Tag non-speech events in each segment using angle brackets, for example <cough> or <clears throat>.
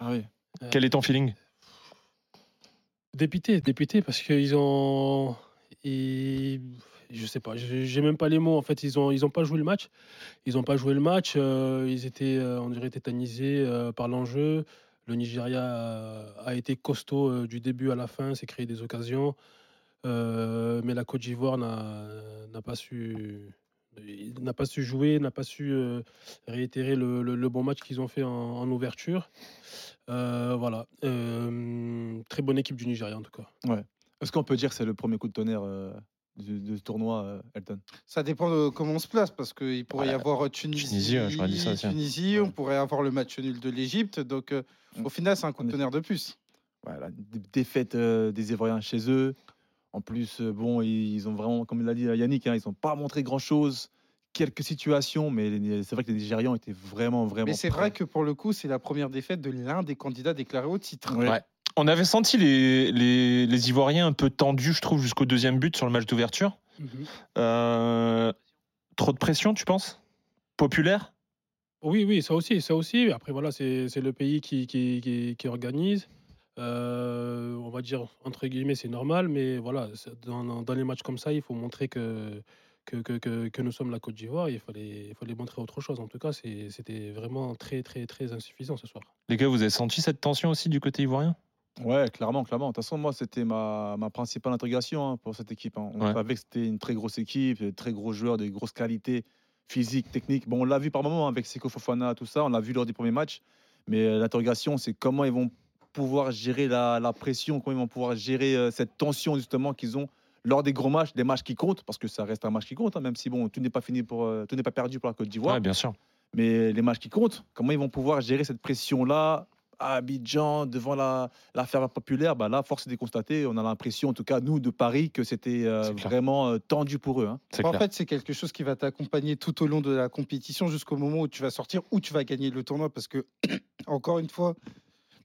Ah oui. Quel est ton feeling? Dépité, dépité parce qu'ils ont. ils- Je sais pas, j'ai même pas les mots. En fait, ils ont, ils ont pas joué le match. Ils ont pas joué le match. euh, ils étaient, euh, on dirait, tétanisés euh, par l'enjeu. Le Nigeria a, été costaud euh, du début à la fin, s'est créé des occasions. Euh, mais la Côte d'Ivoire n'a n'a pas su n'a pas su jouer, n'a pas su euh, réitérer le, le- le bon match qu'ils ont fait en, en ouverture. Euh, voilà, Euh, très bonne équipe du Nigeria en tout cas. Est-ce qu'on peut dire que c'est le premier coup de tonnerre euh, du, de ce tournoi, euh, Elton? Ça dépend de comment on se place, parce qu'il pourrait y Ouais, avoir Tunisie, Tunisie, ouais, dit ça. Tunisie, on pourrait avoir le match nul de l'Égypte. Donc, euh, Mm. au final, c'est un coup de tonnerre de plus. Voilà, dé- défaite euh, des Ivoiriens chez eux. En plus, euh, bon, ils ont vraiment, comme l'a dit Yannick, hein, ils n'ont pas montré grand-chose. Quelques situations, mais c'est vrai que les Nigérians étaient vraiment, vraiment. Mais c'est vrai que pour le coup, c'est la première défaite de l'un des candidats déclarés au titre. Ouais. Ouais. On avait senti les, les, les Ivoiriens un peu tendus, je trouve, jusqu'au deuxième but sur le match d'ouverture. Euh, trop de pression, tu penses? Populaire? Oui, oui, ça aussi, ça aussi. Après, voilà, c'est c'est le pays qui, qui, qui- qui organise. Euh, on va dire, entre guillemets, c'est normal, mais voilà, dans, dans- dans les matchs comme ça, il faut montrer que, que, que, que- que nous sommes la Côte d'Ivoire. Il fallait, il fallait montrer autre chose. En tout cas, c'était vraiment très, très, très insuffisant ce soir. Les gars, vous avez senti cette tension aussi du côté ivoirien? Ouais, clairement, clairement. De toute façon, moi, c'était ma, ma principale interrogation hein, pour cette équipe. hein. On Ouais. savait que c'était une très grosse équipe, de très gros joueurs, des grosses qualités physiques, techniques. Bon, on l'a vu par moments hein, avec Seko Fofana, tout ça. On l'a vu lors des premiers matchs. Mais euh, l'interrogation, c'est comment ils vont pouvoir gérer la, la pression, comment ils vont pouvoir gérer euh, cette tension, justement, qu'ils ont lors des gros matchs, des matchs qui comptent, parce que ça reste un match qui compte, hein, même si bon, tout n'est pas fini pour, euh, tout n'est pas perdu pour la Côte d'Ivoire. Ouais, bien sûr. Mais les matchs qui comptent, comment ils vont pouvoir gérer cette pression-là? À Abidjan, devant la, la ferveur populaire bah Là, force est de constater, on a l'impression, en tout cas nous de Paris, que c'était euh, vraiment euh, tendu pour eux. hein. En clair. fait, c'est quelque chose qui va t'accompagner tout au long de la compétition jusqu'au moment où tu vas sortir, où tu vas gagner le tournoi. Parce que, <coughs> encore une fois,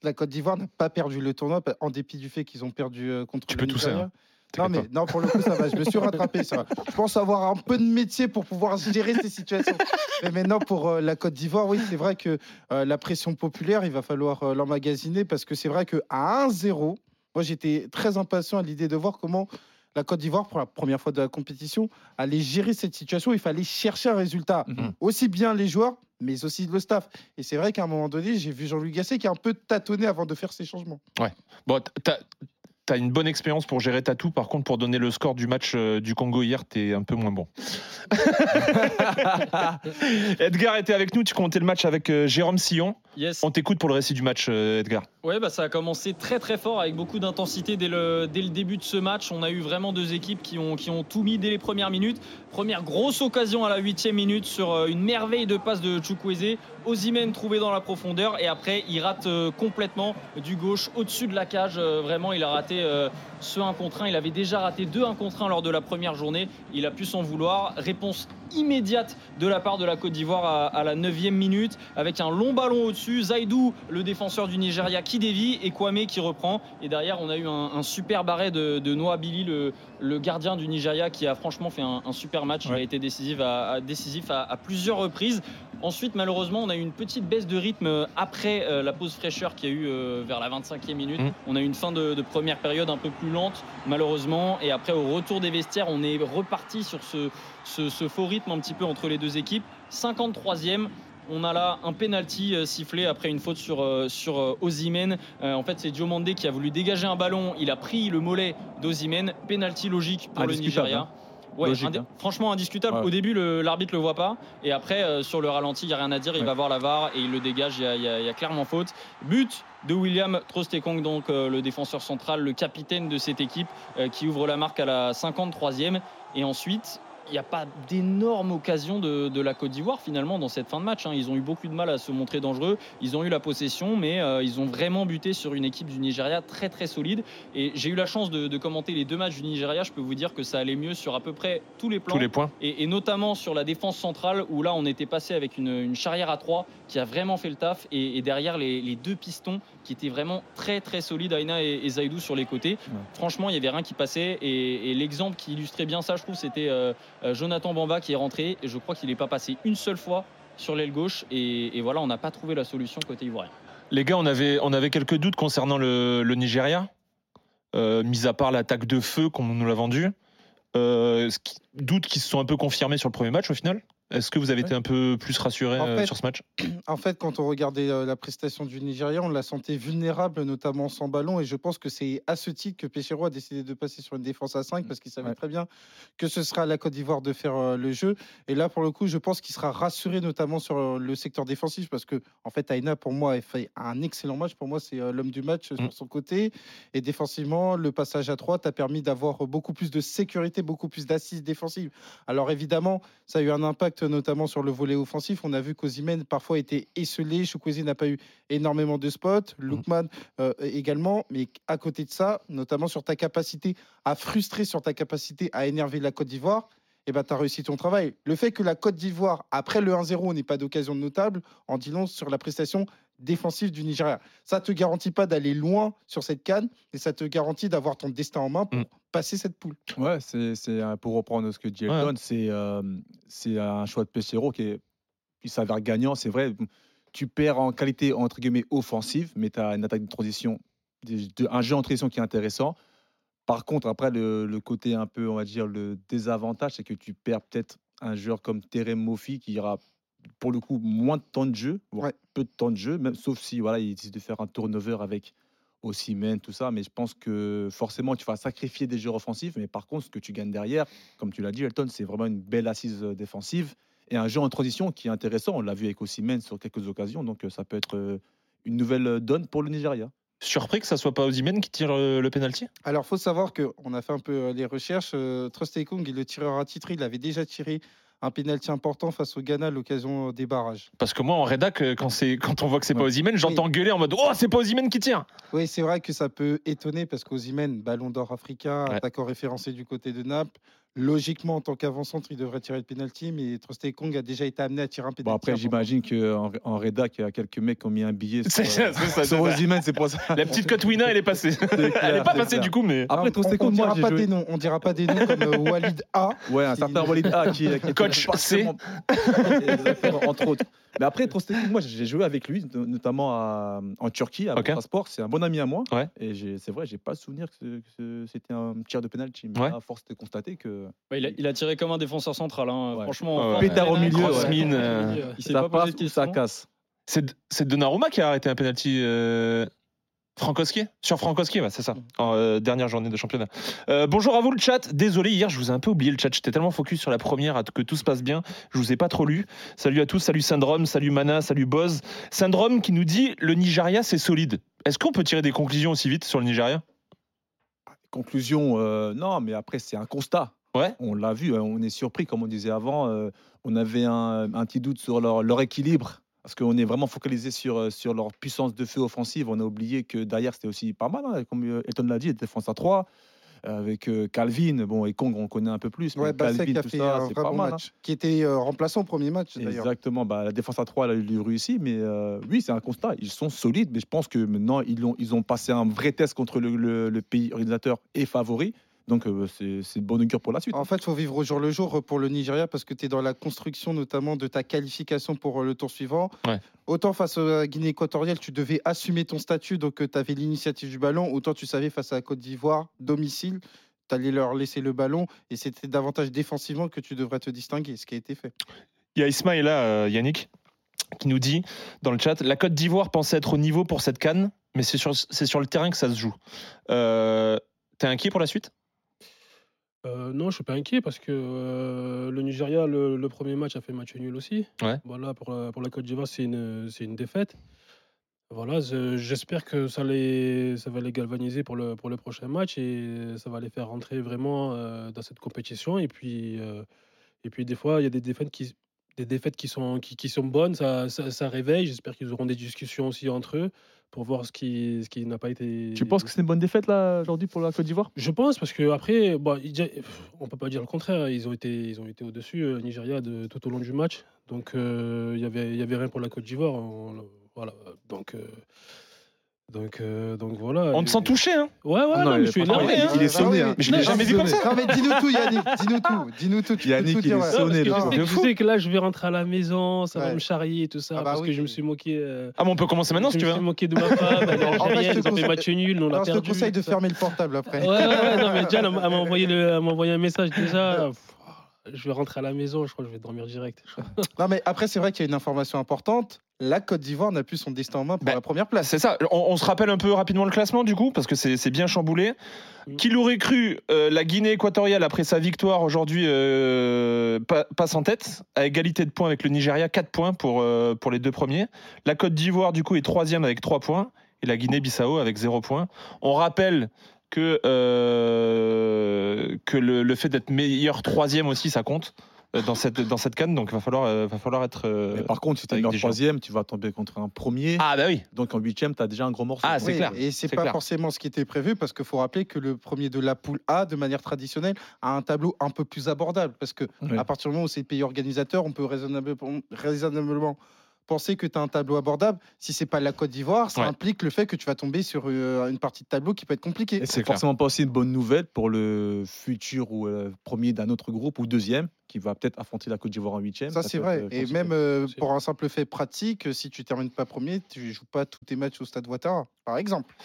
la Côte d'Ivoire n'a pas perdu le tournoi, en dépit du fait qu'ils ont perdu euh, contre Tu le peux tousser, Nigeria. hein. Non, mais non, pour le coup, ça va. Je me suis <laughs> rattrapé. Ça va. Je pense avoir un peu de métier pour pouvoir gérer ces situations. <laughs> Mais maintenant, pour euh, la Côte d'Ivoire, oui, c'est vrai que euh, la pression populaire, il va falloir euh, l'emmagasiner parce que c'est vrai qu'à 1-0, moi, j'étais très impatient à l'idée de voir comment la Côte d'Ivoire, pour la première fois de la compétition, allait gérer cette situation. Il fallait chercher un résultat. Mhm. Aussi bien les joueurs, mais aussi le staff. Et c'est vrai qu'à un moment donné, j'ai vu Jean-Louis Gasset qui a un peu tâtonné avant de faire ses changements. Bon, t'as as une bonne expérience pour gérer Tatou. Par contre, pour donner le score du match euh, du Congo hier, t'es un peu moins bon. <laughs> Edgar était avec nous. Tu commentais le match avec euh, Jérôme Sillon. Yes. On t'écoute pour le récit du match, euh, Edgar. Ouais, bah, ça a commencé très très fort avec beaucoup d'intensité dès le, dès le début de ce match. On a eu vraiment deux équipes qui ont, qui ont tout mis dès les premières minutes. Première grosse occasion à la huitième minute sur une merveille de passe de Chukwueze. Ozymen trouvé dans la profondeur et après il rate complètement du gauche au-dessus de la cage. Vraiment, il a raté euh, ce 1 contre 1. Il avait déjà raté deux 1 contre 1 lors de la première journée. Il a pu s'en vouloir. Réponse immédiate de la part de la Côte d'Ivoire à, à la 9 minute avec un long ballon au-dessus. Zaidou, le défenseur du Nigeria, qui dévie et Kwame qui reprend. Et derrière, on a eu un, un super barré de, de Noah Billy, le, le gardien du Nigeria, qui a franchement fait un, un super match. Il a Ouais. été décisif à, à- décisif à, à plusieurs reprises. Ensuite, malheureusement, on a eu une petite baisse de rythme après euh, la pause fraîcheur qu'il y a eu euh, vers la 25e minute. Mm. On a eu une fin de, de première période un peu plus lente, malheureusement. Et après, au retour des vestiaires, on est reparti sur ce, ce, ce faux rythme un petit peu entre les deux équipes. 53e. On a là un penalty euh, sifflé après une faute sur, euh, sur euh. Euh, en fait, c'est Joe Mandé qui a voulu dégager un ballon. Il a pris le mollet d'Osimhen. Penalty logique pour le Nigeria. hein. Ouais, Logique, indé- hein. Franchement indiscutable. Ouais. Au début, le- l'arbitre le voit pas. Et après, euh, sur le ralenti, il n'y a rien à dire. Il Ouais. va voir la VAR et il le dégage. Il y a, y y clairement faute. But de William Trostekong, donc euh, le défenseur central, le capitaine de cette équipe, qui ouvre la marque à la 53e. Et ensuite, il n'y a pas d'énormes occasions de, de la Côte d'Ivoire finalement dans cette fin de match. hein. Ils ont eu beaucoup de mal à se montrer dangereux. Ils ont eu la possession, mais euh, ils ont vraiment buté sur une équipe du Nigeria très très solide. Et j'ai eu la chance de, de commenter les deux matchs du Nigeria. Je peux vous dire que ça allait mieux sur à peu près tous les plans. Tous les points. Et, et notamment sur la défense centrale où là on était passé avec une, une charrière à 3 qui a vraiment fait le taf et, et derrière les, les deux pistons qui étaient vraiment très très solides Aina et, et Zaidou sur les côtés franchement il y avait rien qui passait et, et l'exemple qui illustrait bien ça je trouve c'était euh, Jonathan Bamba qui est rentré et je crois qu'il n'est pas passé une seule fois sur l'aile gauche et, voilà on n'a pas trouvé la solution côté ivoirien Les gars, on avait, quelques doutes concernant le, Nigeria, euh, mis à part l'attaque de feu qu'on nous l'a vendu. Euh, doutes qui se sont un peu confirmés sur le premier match au final? Est-ce que vous avez été un peu plus rassuré En euh, fait, sur ce match? <clears throat> En fait, quand on regardait euh, la prestation du Nigeria, on la sentait vulnérable, notamment sans ballon. Et je pense que c'est à ce titre que Péchero a décidé de passer sur une défense à 5 parce qu'il savait Ouais. très bien que ce sera à la Côte d'Ivoire de faire euh, le jeu. Et là, pour le coup, je pense qu'il sera rassuré, notamment sur le secteur défensif parce que, en fait, Aina, pour moi, a fait un excellent match. Pour moi, c'est l'homme du match Mm. sur son côté. Et défensivement, le passage à 3 t'a permis d'avoir beaucoup plus de sécurité, beaucoup plus d'assises défensives. Alors, évidemment, ça a eu un impact notamment sur le volet offensif. On a vu qu'Ozimène parfois était esselé. Chukwueze n'a pas eu énormément de spots. Lookman euh, également. Mais à côté de ça, notamment sur ta capacité à frustrer, sur ta capacité à énerver la Côte d'Ivoire, eh ben, tu as réussi ton travail. Le fait que la Côte d'Ivoire, après le 1-0, n'ait pas d'occasion notable, en dit long sur la prestation défensive du Nigeria. Ça te garantit pas d'aller loin sur cette canne et ça te garantit d'avoir ton destin en main pour Mm. passer cette poule. Ouais, c'est c'est, euh, pour reprendre ce que dit Ouais. Elton, c'est euh, c'est un choix de Pesero qui, est, qui s'avère gagnant. C'est vrai, tu perds en qualité entre guillemets offensive, mais tu as une attaque de transition, un jeu en transition qui est intéressant. Par contre, après, le, le côté un peu, on va dire, le désavantage, c'est que tu perds peut-être un joueur comme Terem Mofi qui aura pour le coup moins de temps de jeu, voire Ouais. peu de temps de jeu, même sauf si voilà, il décide de faire un turnover avec Osimhen, tout ça. Mais je pense que forcément, tu vas sacrifier des joueurs offensifs. Mais par contre, ce que tu gagnes derrière, comme tu l'as dit, Elton, c'est vraiment une belle assise euh, défensive et un jeu en transition qui est intéressant. On l'a vu avec Osimhen sur quelques occasions. Donc, euh, ça peut être euh, une nouvelle donne pour le Nigeria. Surpris que ça soit pas Osimhen qui tire le penalty? Alors, faut savoir qu'on a fait un peu les recherches. Euh, Trostekong, le tireur attitré, il avait déjà tiré un pénalty important face au Ghana à l'occasion euh, des barrages. Parce que moi, en rédac, quand, quand on voit que c'est pas Ouais. Osimhen, j'entends gueuler en mode Oh, c'est pas Osimhen qui tire Oui, c'est vrai que ça peut étonner parce qu'Ozimène, ballon d'or africain, Ouais. attaquant référencé du côté de Naples, logiquement, en tant qu'avant-centre, il devrait tirer le penalty, mais Trostekong a déjà été amené à tirer un penalty. Bon, après, j'imagine qu'en en rédac, il y a quelques mecs qui ont mis un billet sur, ça, c'est ça, sur pour ça. La petite Cotwina, elle est passée. elle est clair, pas passée clair. du coup, mais. Après, on, on Trostekong, moi, dira pas joué- des noms, on dira pas des noms comme euh, Walid A. Ouais, un certain Walid A qui, qui était Coach C. Exactement, entre autres. Mais après, moi, j'ai joué avec lui, no- notamment à- en Turquie, à Ok. Sport. C'est un bon ami à moi. Ouais. Et c'est vrai, j'ai pas souvenir que, c'était un tir de penalty. Mais Ouais. à force de constater que Ouais, il, a, il a tiré comme un défenseur central. hein. Ouais. Franchement, Ouais, fort ouais. Pétard au milieu, Grosse ouais. mine, euh, Il s'est ça pas posé passe de ou ça casse? C'est, c'est Donnarumma qui a arrêté un penalty. Euh... Frankowski Sur Frankowski, ouais, c'est ça. En euh, dernière journée de championnat. Euh, bonjour à vous le chat. Désolé, hier je vous ai un peu oublié le chat. J'étais tellement focus sur la première à que tout se passe bien. Je vous ai pas trop lu. Salut à tous, salut Syndrome, salut Mana, salut Boz. Syndrome qui nous dit le Nigeria c'est solide. Est-ce qu'on peut tirer des conclusions aussi vite sur le Nigeria? Conclusion, euh, non, mais après, c'est un constat. Ouais. On l'a vu, hein, on est surpris, comme on disait avant. euh, on avait un, un petit doute sur leur, leur équilibre, parce qu'on est vraiment focalisé sur, euh, sur leur puissance de feu offensive. On a oublié que derrière, c'était aussi pas mal, hein, comme euh, Elton l'a dit, défense à 3, avec euh, Calvin, bon, et Kong, on connaît un peu plus. Ouais, Calvin, a tout fait ça, un c'est vrai pas bon mal. hein. match, qui était euh, remplaçant au premier match d'ailleurs. Exactement, bah, la défense à 3, elle a eu réussi, mais euh, oui, c'est un constat. Ils sont solides, mais je pense que maintenant, ils ont, ils ont passé un vrai test contre le, le- le pays organisateur et favori. Donc, euh, c'est c'est de bonne augure pour la suite. En fait, il faut vivre au jour le jour pour le Nigeria parce que tu es dans la construction notamment de ta qualification pour euh, le tour suivant. Ouais. Autant face à la Guinée équatoriale, tu devais assumer ton statut, donc tu avais l'initiative du ballon. Autant tu savais face à la Côte d'Ivoire, domicile, tu allais leur laisser le ballon et c'était davantage défensivement que tu devrais te distinguer, ce qui a été fait. Il y a Ismaël là, euh, Yannick, qui nous dit dans le chat la Côte d'Ivoire pensait être au niveau pour cette canne, mais c'est sur, c'est sur le terrain que ça se joue. Euh, T'es inquiet pour la suite? Euh, non, je suis pas inquiet parce que euh, le Nigeria, le, le premier match a fait match nul aussi. Ouais. Voilà, pour la, pour la Côte d'Ivoire, c'est une, c'est une défaite. Voilà, je- j'espère que ça, les, ça va les galvaniser pour le, pour le prochain match et ça va les faire rentrer vraiment euh, dans cette compétition. Et puis, euh, et puis des fois, il y a des défaites qui, des défaites qui, sont, qui, qui sont bonnes, ça, ça, ça réveille. J'espère qu'ils auront des discussions aussi entre eux pour voir ce qui, ce qui n'a pas été. Tu penses que c'est une bonne défaite là aujourd'hui pour la Côte d'Ivoire? Je pense parce que après, bon, on peut pas dire le contraire. Ils ont été, ils ont été au-dessus, euh, Nigeria, de, tout au long du match. Donc euh, il y avait, il y avait rien pour la Côte d'Ivoire. Voilà. Donc euh, Donc, euh, donc voilà. On te sent touché, hein Ouais, ouais, Ah non, mais je suis énervé. hein. il est Bah sonné, hein. Mais je l'ai jamais vu comme sonné. ça. Non, mais dis-nous tout, Yannick. Dis-nous tout. Dis-nous tout. Tu Yannick, tout il est dire, ouais. sonné, le je je sais que là, je vais rentrer à la maison, ça va Ouais. me charrier et tout ça, Ah bah parce oui. que je me suis moqué. euh, Ah, mais on peut commencer maintenant si tu je veux. me suis moqué de ma femme, elle est je algérienne, ils ont fait match nul, on a Non, je te perdu. conseille de fermer le portable après. Ouais, ouais, ouais, non, mais Diane, elle m'a elle m'a envoyé, le- elle m'a envoyé un message déjà. Je vais rentrer à la maison, je crois que je vais dormir direct. <laughs> Non, mais après, c'est vrai qu'il y a une information importante. La Côte d'Ivoire n'a plus son destin en main pour Ben, la première place. C'est ça. On, on se rappelle un peu rapidement le classement du coup, parce que c'est bien chamboulé. Mm. Qui l'aurait cru euh, La Guinée équatoriale, après sa victoire aujourd'hui, euh, pa- passe en tête, à égalité de points avec le Nigeria, 4 points pour, euh, pour les deux premiers. La Côte d'Ivoire, du coup, est troisième avec 3 points, et la Guinée-Bissau avec 0 points. On rappelle que, euh, que le, le fait d'être meilleur troisième aussi, ça compte euh, dans cette, dans cette canne, donc il va falloir, euh, va falloir être. euh, Mais par contre, si tu es gens. troisième, tu vas tomber contre un premier. Ah, bah oui. Donc en huitième, tu as déjà un gros morceau. Ah, c'est Oui, clair. Et c'est pas clair. forcément ce qui était prévu parce qu'il faut rappeler que le premier de la poule A, de manière traditionnelle, a un tableau un peu plus abordable parce que à partir du moment où c'est le pays organisateur, on peut raisonnablement, raisonnablement penser que tu as un tableau abordable. Si c'est pas la Côte d'Ivoire, ça Ouais. implique le fait que tu vas tomber sur euh, une partie de tableau qui peut être compliquée. Et C'est forcément pas aussi une bonne nouvelle pour le futur ou euh, premier d'un autre groupe ou deuxième qui va peut-être affronter la Côte d'Ivoire en huitième. Ça, c'est vrai. être, euh, Et même euh, pour un simple fait pratique, si tu termines pas premier, tu joues pas tous tes matchs au Stade Ouattara, par exemple.